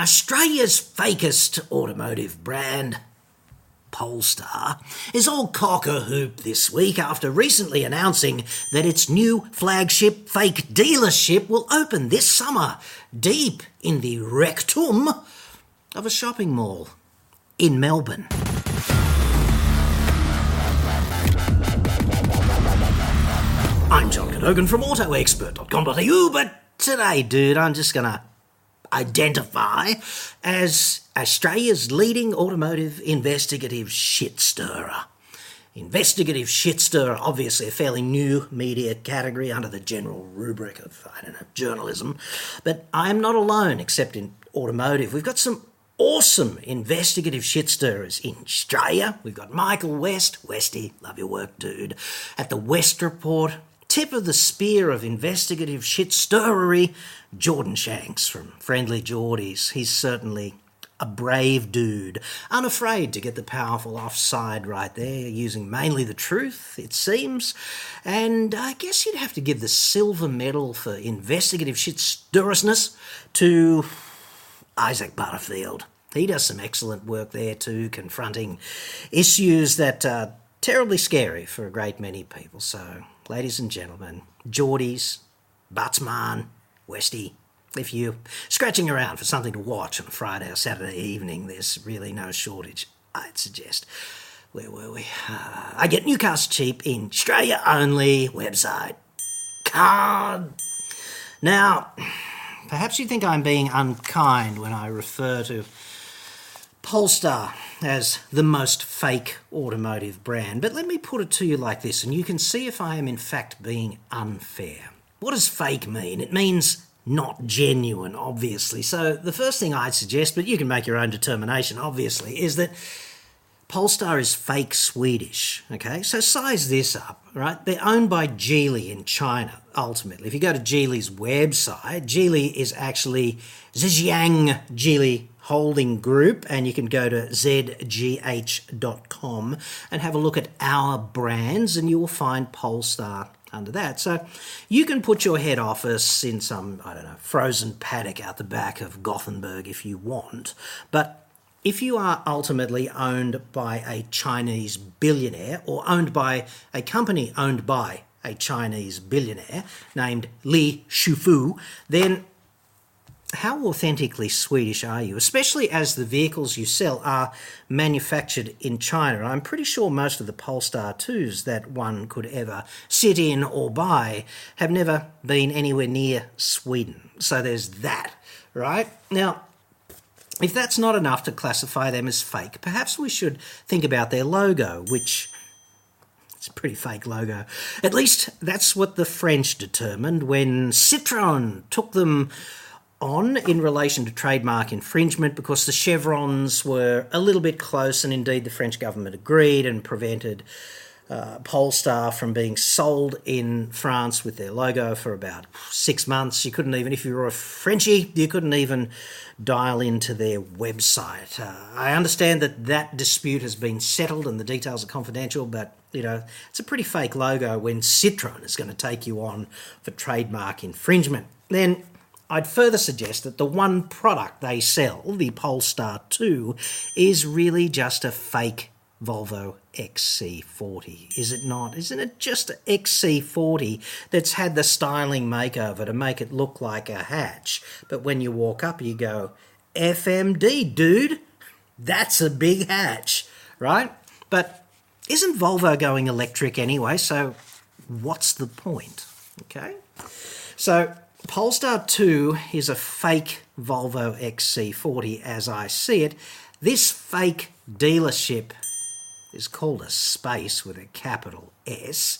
Australia's fakest automotive brand, Polestar, is all cock a hoop this week after recently announcing that its new flagship fake dealership will open this summer, deep in the rectum of a shopping mall in Melbourne. I'm John Cadogan from AutoExpert.com.au, but today, dude, I'm just gonna identify as Australia's leading automotive investigative shit stirrer. Investigative shit stirrer, obviously a fairly new media category under the general rubric of, I don't know, journalism. But I'm not alone, except in automotive. We've got some awesome investigative shit stirrers in Australia. We've got Michael West, Westy, love your work, dude, at the West Report. Tip of the spear of investigative shit stirrery, Jordan Shanks from Friendly Jordies. He's certainly a brave dude, unafraid to get the powerful offside right there, using mainly the truth, it seems. And I guess you'd have to give the silver medal for investigative shit stirrousness to Isaac Butterfield. He does some excellent work there too, confronting issues that are terribly scary for a great many people. So, ladies and gentlemen, Jordies, Batsman, Westy, if you're scratching around for something to watch on a Friday or Saturday evening, there's really no shortage, I'd suggest. Where were we? Uh, I get Newcastle cheap in Australia only website. Card. Now, perhaps you think I'm being unkind when I refer to Polestar as the most fake automotive brand, but let me put it to you like this, and you can see if I am in fact being unfair. What does fake mean? It means not genuine, obviously. So the first thing I'd suggest, but you can make your own determination, obviously, is that Polestar is fake Swedish. Okay, so size this up, right? They're owned by Geely in China, ultimately. If you go to Geely's website, Geely is actually Zhejiang Geely Holding Group, and you can go to zgh.com and have a look at our brands, and you will find Polestar under that. So you can put your head office in some, I don't know, frozen paddock out the back of Gothenburg if you want, but if you are ultimately owned by a Chinese billionaire or owned by a company owned by a Chinese billionaire named Li Shufu, then how authentically Swedish are you, especially as the vehicles you sell are manufactured in China? I'm pretty sure most of the Polestar 2s that one could ever sit in or buy have never been anywhere near Sweden. So there's that, right? Now, if that's not enough to classify them as fake, perhaps we should think about their logo, which it's a pretty fake logo. At least that's what the French determined when Citroën took them on in relation to trademark infringement because the chevrons were a little bit close, and indeed the French government agreed and prevented uh, Polestar from being sold in France with their logo for about six months. You couldn't even, if you were a Frenchie, you couldn't even dial into their website. Uh, I understand that that dispute has been settled and the details are confidential, but you know it's a pretty fake logo when Citroen is going to take you on for trademark infringement. Then I'd further suggest that the one product they sell, the Polestar 2, is really just a fake Volvo XC40, is it not? Isn't it just an XC40 that's had the styling makeover to make it look like a hatch? But when you walk up, you go, FMD, dude, that's a big hatch, right? But isn't Volvo going electric anyway? So what's the point? Okay. So Polestar 2 is a fake Volvo XC40 as I see it. This fake dealership is called a space with a capital S.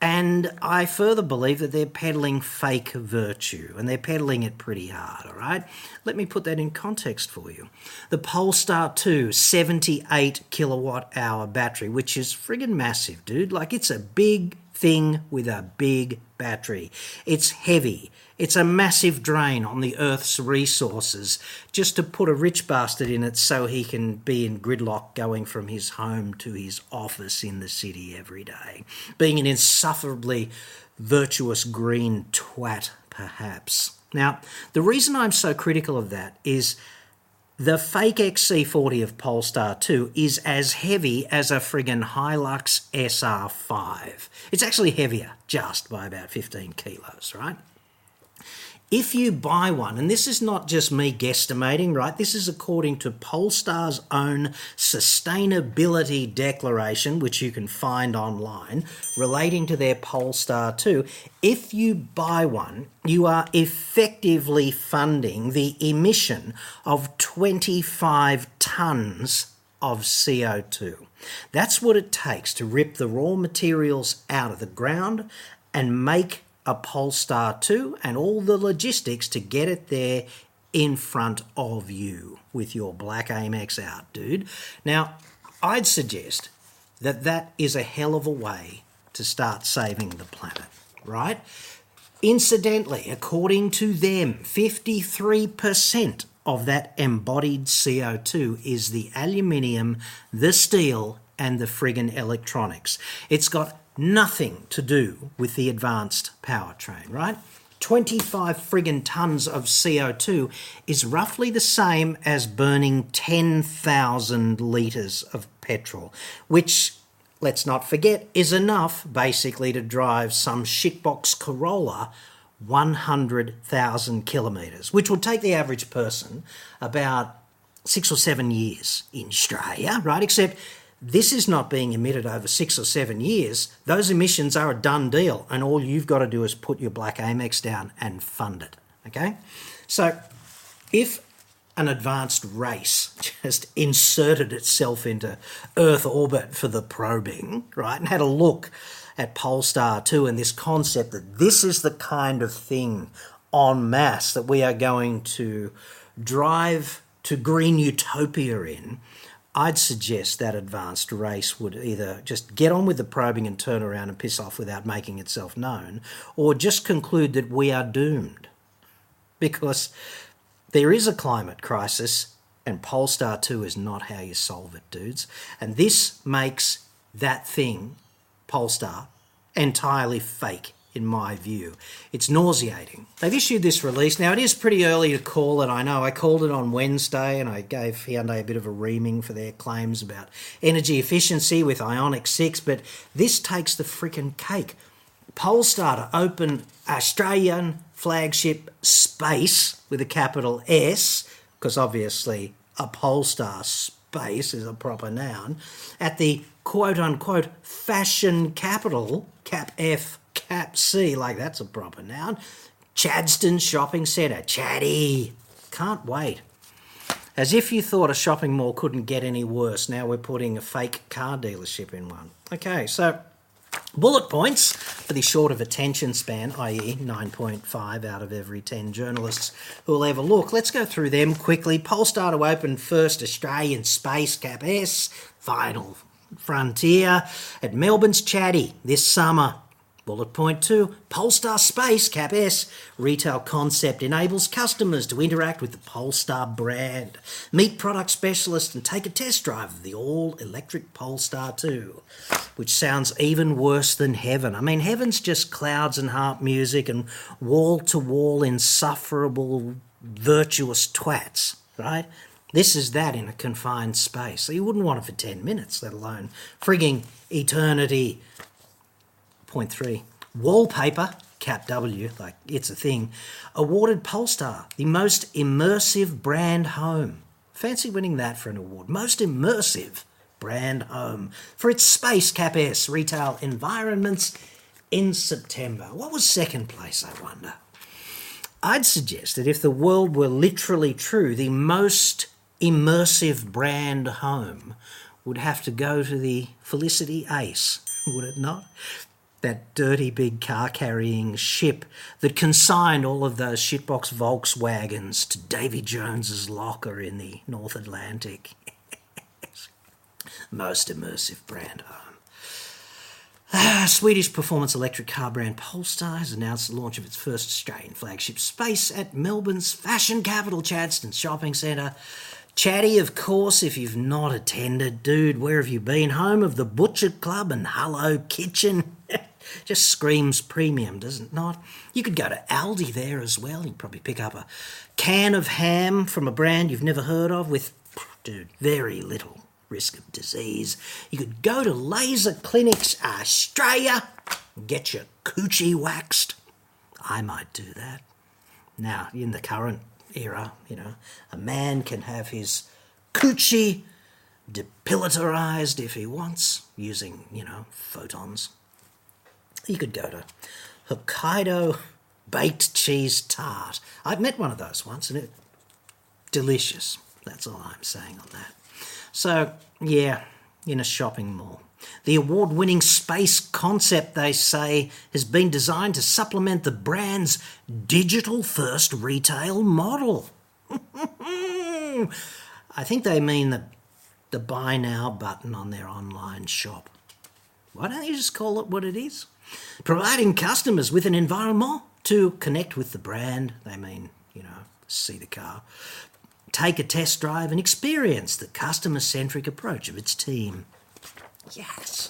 And I further believe that they're peddling fake virtue, and they're peddling it pretty hard, all right? Let me put that in context for you. The Polestar 2 78 kilowatt hour battery, which is friggin' massive, dude. Like, it's a big thing with a big battery. It's heavy. It's a massive drain on the Earth's resources just to put a rich bastard in it so he can be in gridlock going from his home to his office in the city every day. Being an insufferably virtuous green twat, perhaps. Now, the reason I'm so critical of that is The fake XC40 of Polestar 2 is as heavy as a friggin' Hilux SR5. It's actually heavier, just by about 15 kilos, right? If you buy one, and this is not just me guesstimating, right? This is according to Polestar's own sustainability declaration, which you can find online, relating to their Polestar 2. If you buy one, you are effectively funding the emission of 25 tonnes of CO2. That's what it takes to rip the raw materials out of the ground and make a Polestar 2 and all the logistics to get it there in front of you with your black Amex out, dude. Now, I'd suggest that that is a hell of a way to start saving the planet, right? Incidentally, according to them, 53% of that embodied CO2 is the aluminium, the steel, and the friggin' electronics. It's got nothing to do with the advanced powertrain, right? 25 friggin' tons of CO2 is roughly the same as burning 10,000 litres of petrol, which, let's not forget, is enough basically to drive some shitbox Corolla 100,000 kilometres, which would take the average person about six or seven years in Australia, right? Except this is not being emitted over six or seven years. Those emissions are a done deal, and all you've got to do is put your black Amex down and fund it. Okay? So if an advanced race just inserted itself into Earth orbit for the probing, right, and had a look at Polestar 2 and this concept that this is the kind of thing en masse that we are going to drive to green utopia in, I'd suggest that advanced race would either just get on with the probing and turn around and piss off without making itself known, or just conclude that we are doomed. Because there is a climate crisis, and Polestar 2 is not how you solve it, dudes. And this makes that thing, Polestar, entirely fake in my view. It's nauseating. They've issued this release. Now, it is pretty early to call it, I know. I called it on Wednesday and I gave Hyundai a bit of a reaming for their claims about energy efficiency with Ioniq 6, but this takes the freaking cake. Polestar to open Australian flagship space with a capital S, because obviously a Polestar space is a proper noun, at the quote unquote fashion capital, cap F Cap C, like that's a proper noun. Chadstone Shopping Centre, Chatty. Can't wait. As if you thought a shopping mall couldn't get any worse, now we're putting a fake car dealership in one. Okay, so bullet points for the short of attention span, i.e., 9.5 out of every 10 journalists who will ever look. Let's go through them quickly. Polestar to open first Australian Space Cap S, final frontier at Melbourne's Chatty this summer. Bullet point two Polestar Space Cap S retail concept enables customers to interact with the Polestar brand, meet product specialists, and take a test drive of the all electric Polestar 2, which sounds even worse than heaven. I mean, heaven's just clouds and harp music and wall to wall insufferable virtuous twats, right? This is that in a confined space. So you wouldn't want it for 10 minutes, let alone frigging eternity. Point three wallpaper, Cap W, like it's a thing, awarded Polestar the most immersive brand home. Fancy winning that for an award. Most immersive brand home for its Space Cap S retail environments in September. What was second place, I wonder? I'd suggest that if the world were literally true, the most immersive brand home would have to go to the Felicity Ace, would it not? That dirty big car carrying ship that consigned all of those shitbox Volkswagens to Davy Jones's locker in the North Atlantic. Most immersive brand home. Ah, Swedish performance electric car brand Polestar has announced the launch of its first Australian flagship space at Melbourne's fashion capital Chadstone Shopping Centre. Chatty, of course, if you've not attended, dude, where have you been? Home of the Butcher Club and Hello Kitchen. just screams premium, doesn't it not? You could go to Aldi there as well. You'd probably pick up a can of ham from a brand you've never heard of with, dude, very little risk of disease. You could go to Laser Clinics Australia and get your coochie waxed. I might do that. Now, in the current era, you know, a man can have his coochie depilatorized if he wants, using, you know, photons. You could go to Hokkaido baked cheese tart. I've met one of those once and it delicious. That's all I'm saying on that. So, yeah, in a shopping mall. The award winning space concept, they say, has been designed to supplement the brand's digital first retail model. I think they mean the, the buy now button on their online shop. Why don't you just call it what it is? Providing customers with an environment to connect with the brand, they mean, you know, see the car, take a test drive and experience the customer centric approach of its team. Yes.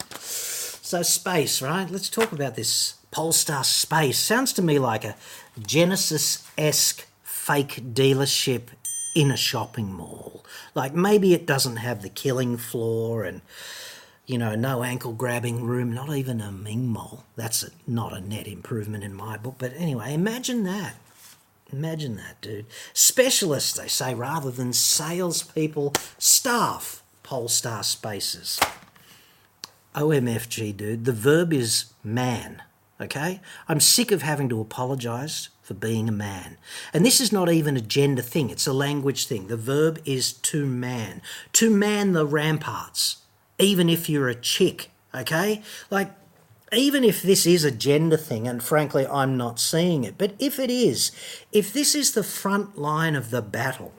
So, space, right? Let's talk about this Polestar Space. Sounds to me like a Genesis esque fake dealership in a shopping mall. Like maybe it doesn't have the killing floor and, you know, no ankle grabbing room, not even a Ming mole. That's a, not a net improvement in my book. But anyway, imagine that. Imagine that, dude. Specialists, they say, rather than salespeople, staff Polestar spaces. OMFG, dude. The verb is man, okay? I'm sick of having to apologise for being a man. And this is not even a gender thing, it's a language thing. The verb is to man. To man the ramparts, even if you're a chick, okay? Like, even if this is a gender thing, and frankly, I'm not seeing it, but if it is, if this is the front line of the battle,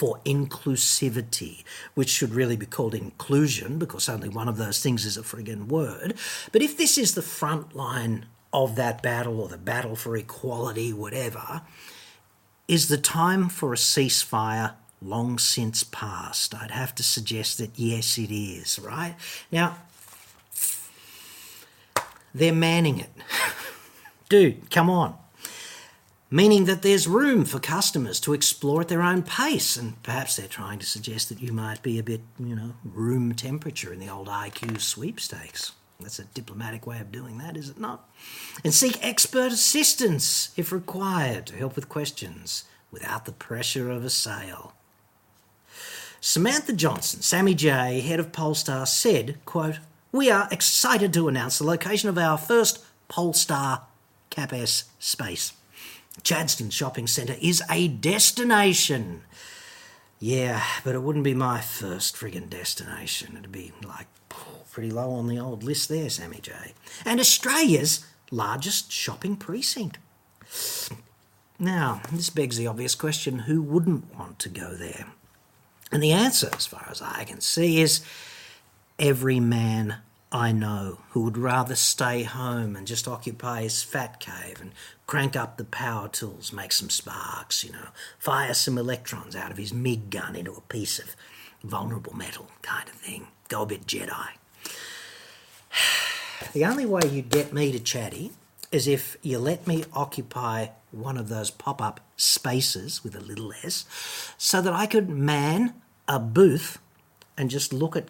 for inclusivity, which should really be called inclusion because only one of those things is a friggin' word. But if this is the front line of that battle or the battle for equality, whatever, is the time for a ceasefire long since past? I'd have to suggest that yes, it is, right? Now, they're manning it. Dude, come on meaning that there's room for customers to explore at their own pace. And perhaps they're trying to suggest that you might be a bit, you know, room temperature in the old IQ sweepstakes. That's a diplomatic way of doing that, is it not? And seek expert assistance if required to help with questions without the pressure of a sale. Samantha Johnson, Sammy J, head of Polestar, said, quote, We are excited to announce the location of our first Polestar Cap S space. Chadstone Shopping Centre is a destination. Yeah, but it wouldn't be my first friggin' destination. It'd be like pretty low on the old list there, Sammy J. And Australia's largest shopping precinct. Now, this begs the obvious question who wouldn't want to go there? And the answer, as far as I can see, is every man I know who would rather stay home and just occupy his fat cave and crank up the power tools, make some sparks, you know, fire some electrons out of his MiG gun into a piece of vulnerable metal kind of thing. Go a bit Jedi. The only way you'd get me to chatty is if you let me occupy one of those pop up spaces with a little s so that I could man a booth and just look at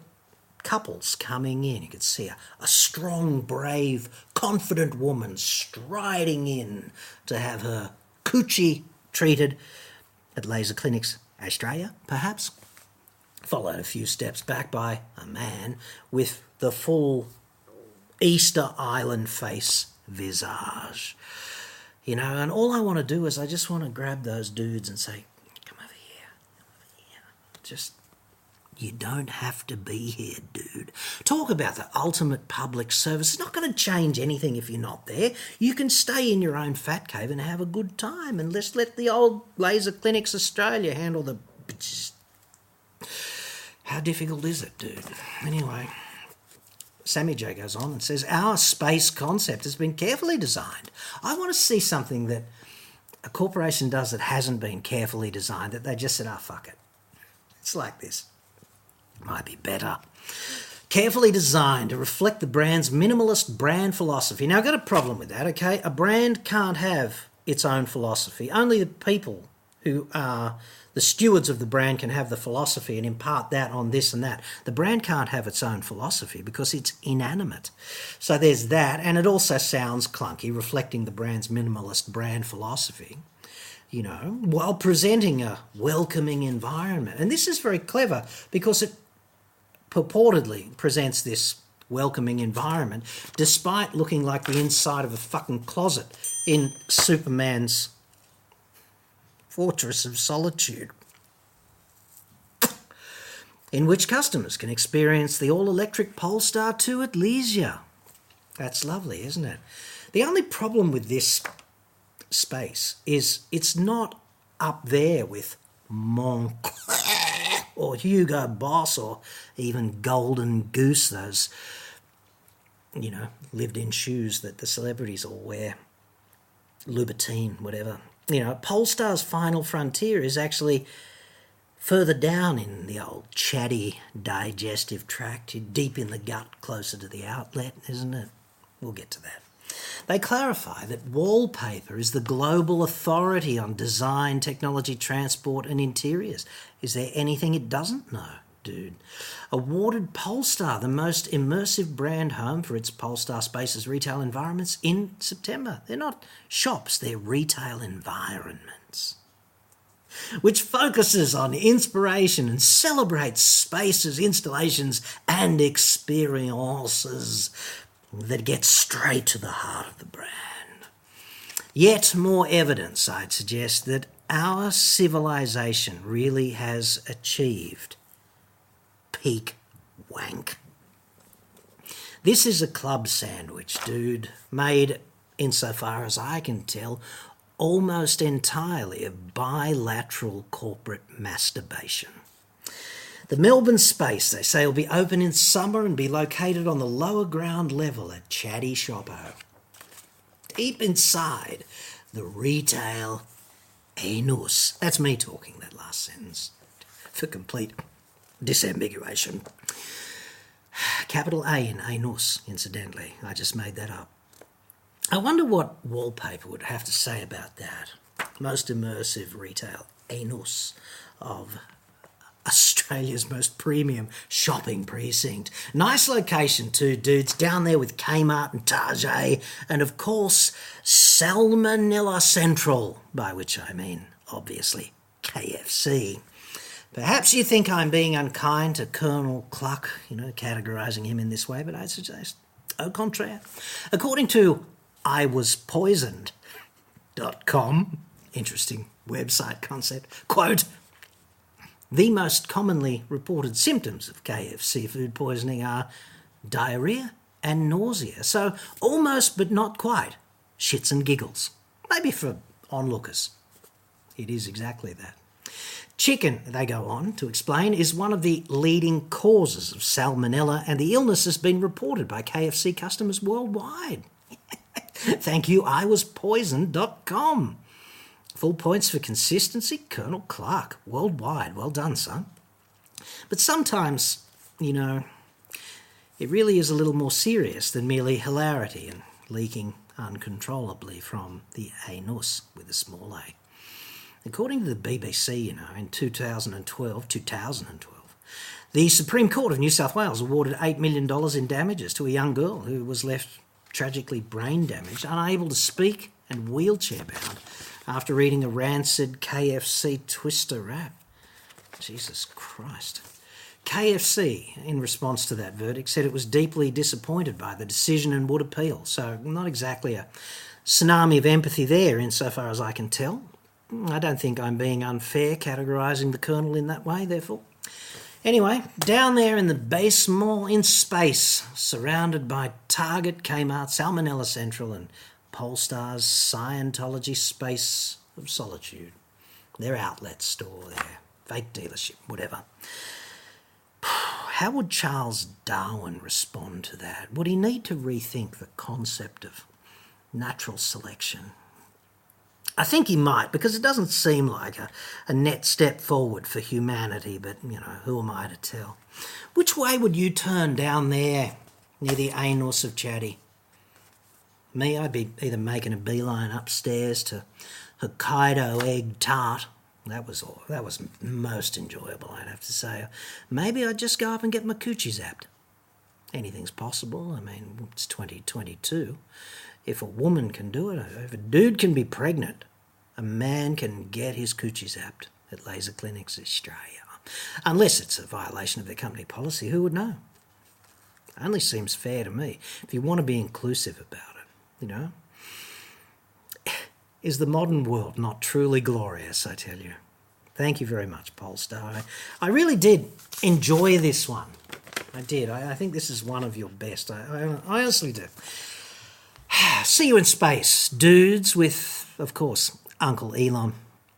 couples coming in. You could see a, a strong, brave, confident woman striding in to have her coochie treated at Laser Clinics Australia, perhaps. Followed a few steps back by a man with the full Easter Island face visage. You know, and all I want to do is I just want to grab those dudes and say, come over here, come over here. Just you don't have to be here, dude. Talk about the ultimate public service. It's not going to change anything if you're not there. You can stay in your own fat cave and have a good time, and let's let the old Laser Clinics Australia handle the. How difficult is it, dude? Anyway, Sammy J goes on and says, Our space concept has been carefully designed. I want to see something that a corporation does that hasn't been carefully designed, that they just said, oh, fuck it. It's like this might be better. carefully designed to reflect the brand's minimalist brand philosophy. Now, I've got a problem with that, okay? A brand can't have its own philosophy. Only the people who are the stewards of the brand can have the philosophy and impart that on this and that. The brand can't have its own philosophy because it's inanimate. So there's that, and it also sounds clunky, reflecting the brand's minimalist brand philosophy, you know, while presenting a welcoming environment. And this is very clever because it purportedly presents this welcoming environment despite looking like the inside of a fucking closet in Superman's Fortress of Solitude, in which customers can experience the all electric Polestar 2 at leisure. That's lovely, isn't it? The only problem with this space is it's not up there with Moncler or Hugo Boss or even Golden Goose, those, you know, lived in shoes that the celebrities all wear. Louboutin, whatever you know, Polestar's final frontier is actually further down in the old chatty digestive tract, deep in the gut, closer to the outlet, isn't it? We'll get to that. They clarify that Wallpaper is the global authority on design, technology, transport, and interiors. Is there anything it doesn't know? Dude. Awarded Polestar the most immersive brand home for its Polestar Spaces retail environments in September. They're not shops, they're retail environments. Which focuses on inspiration and celebrates spaces, installations, and experiences that get straight to the heart of the brand. Yet more evidence, I'd suggest, that our civilization really has achieved peak wank. This is a club sandwich, dude, made, insofar as I can tell, almost entirely of bilateral corporate masturbation. The Melbourne space, they say, will be open in summer and be located on the lower ground level at Chatty Shoppo. Deep inside, the retail anus. That's me talking that last sentence for complete disambiguation. Capital A in anus, incidentally. I just made that up. I wonder what wallpaper would have to say about that. Most immersive retail anus of Australia's most premium shopping precinct. Nice location too, dudes. Down there with Kmart and Target, and of course, Salmonella Central, by which I mean, obviously, KFC. Perhaps you think I'm being unkind to Colonel Cluck, you know, categorising him in this way, but I suggest au contraire. According to iwaspoisoned.com, interesting website concept, quote, the most commonly reported symptoms of KFC food poisoning are diarrhea and nausea. So almost but not quite shits and giggles. Maybe for onlookers. It is exactly that. Chicken, they go on to explain, is one of the leading causes of salmonella, and the illness has been reported by KFC customers worldwide. Thank you, iwaspoisoned.com. Full points for consistency, Colonel Clark, worldwide. Well done, son. But sometimes, you know, it really is a little more serious than merely hilarity and leaking uncontrollably from the anus with a small a. According to the BBC, you know, in 2012, 2012, the Supreme Court of New South Wales awarded $8 million in damages to a young girl who was left tragically brain damaged, unable to speak, and wheelchair bound after eating a rancid KFC twister wrap. Jesus Christ. KFC, in response to that verdict, said it was deeply disappointed by the decision and would appeal. So, not exactly a tsunami of empathy there, insofar as I can tell. I don't think I'm being unfair categorising the Colonel in that way, therefore. Anyway, down there in the base mall in space, surrounded by Target, Kmart, Salmonella Central, and Polestar's Scientology Space of Solitude. Their outlet store, their fake dealership, whatever. How would Charles Darwin respond to that? Would he need to rethink the concept of natural selection I think he might because it doesn't seem like a, a net step forward for humanity, but you know, who am I to tell? Which way would you turn down there near the anus of Chatty? Me, I'd be either making a beeline upstairs to Hokkaido egg tart. That was all. That was most enjoyable, I'd have to say. Maybe I'd just go up and get my coochie zapped. Anything's possible. I mean, it's 2022. If a woman can do it, if a dude can be pregnant, a man can get his coochie zapped at Laser Clinics Australia. Unless it's a violation of their company policy, who would know? Only seems fair to me. If you want to be inclusive about it, you know. Is the modern world not truly glorious, I tell you? Thank you very much, Polestar. I, I really did enjoy this one. I did. I, I think this is one of your best. I, I, I honestly do. See you in space, dudes, with, of course, Uncle Elon.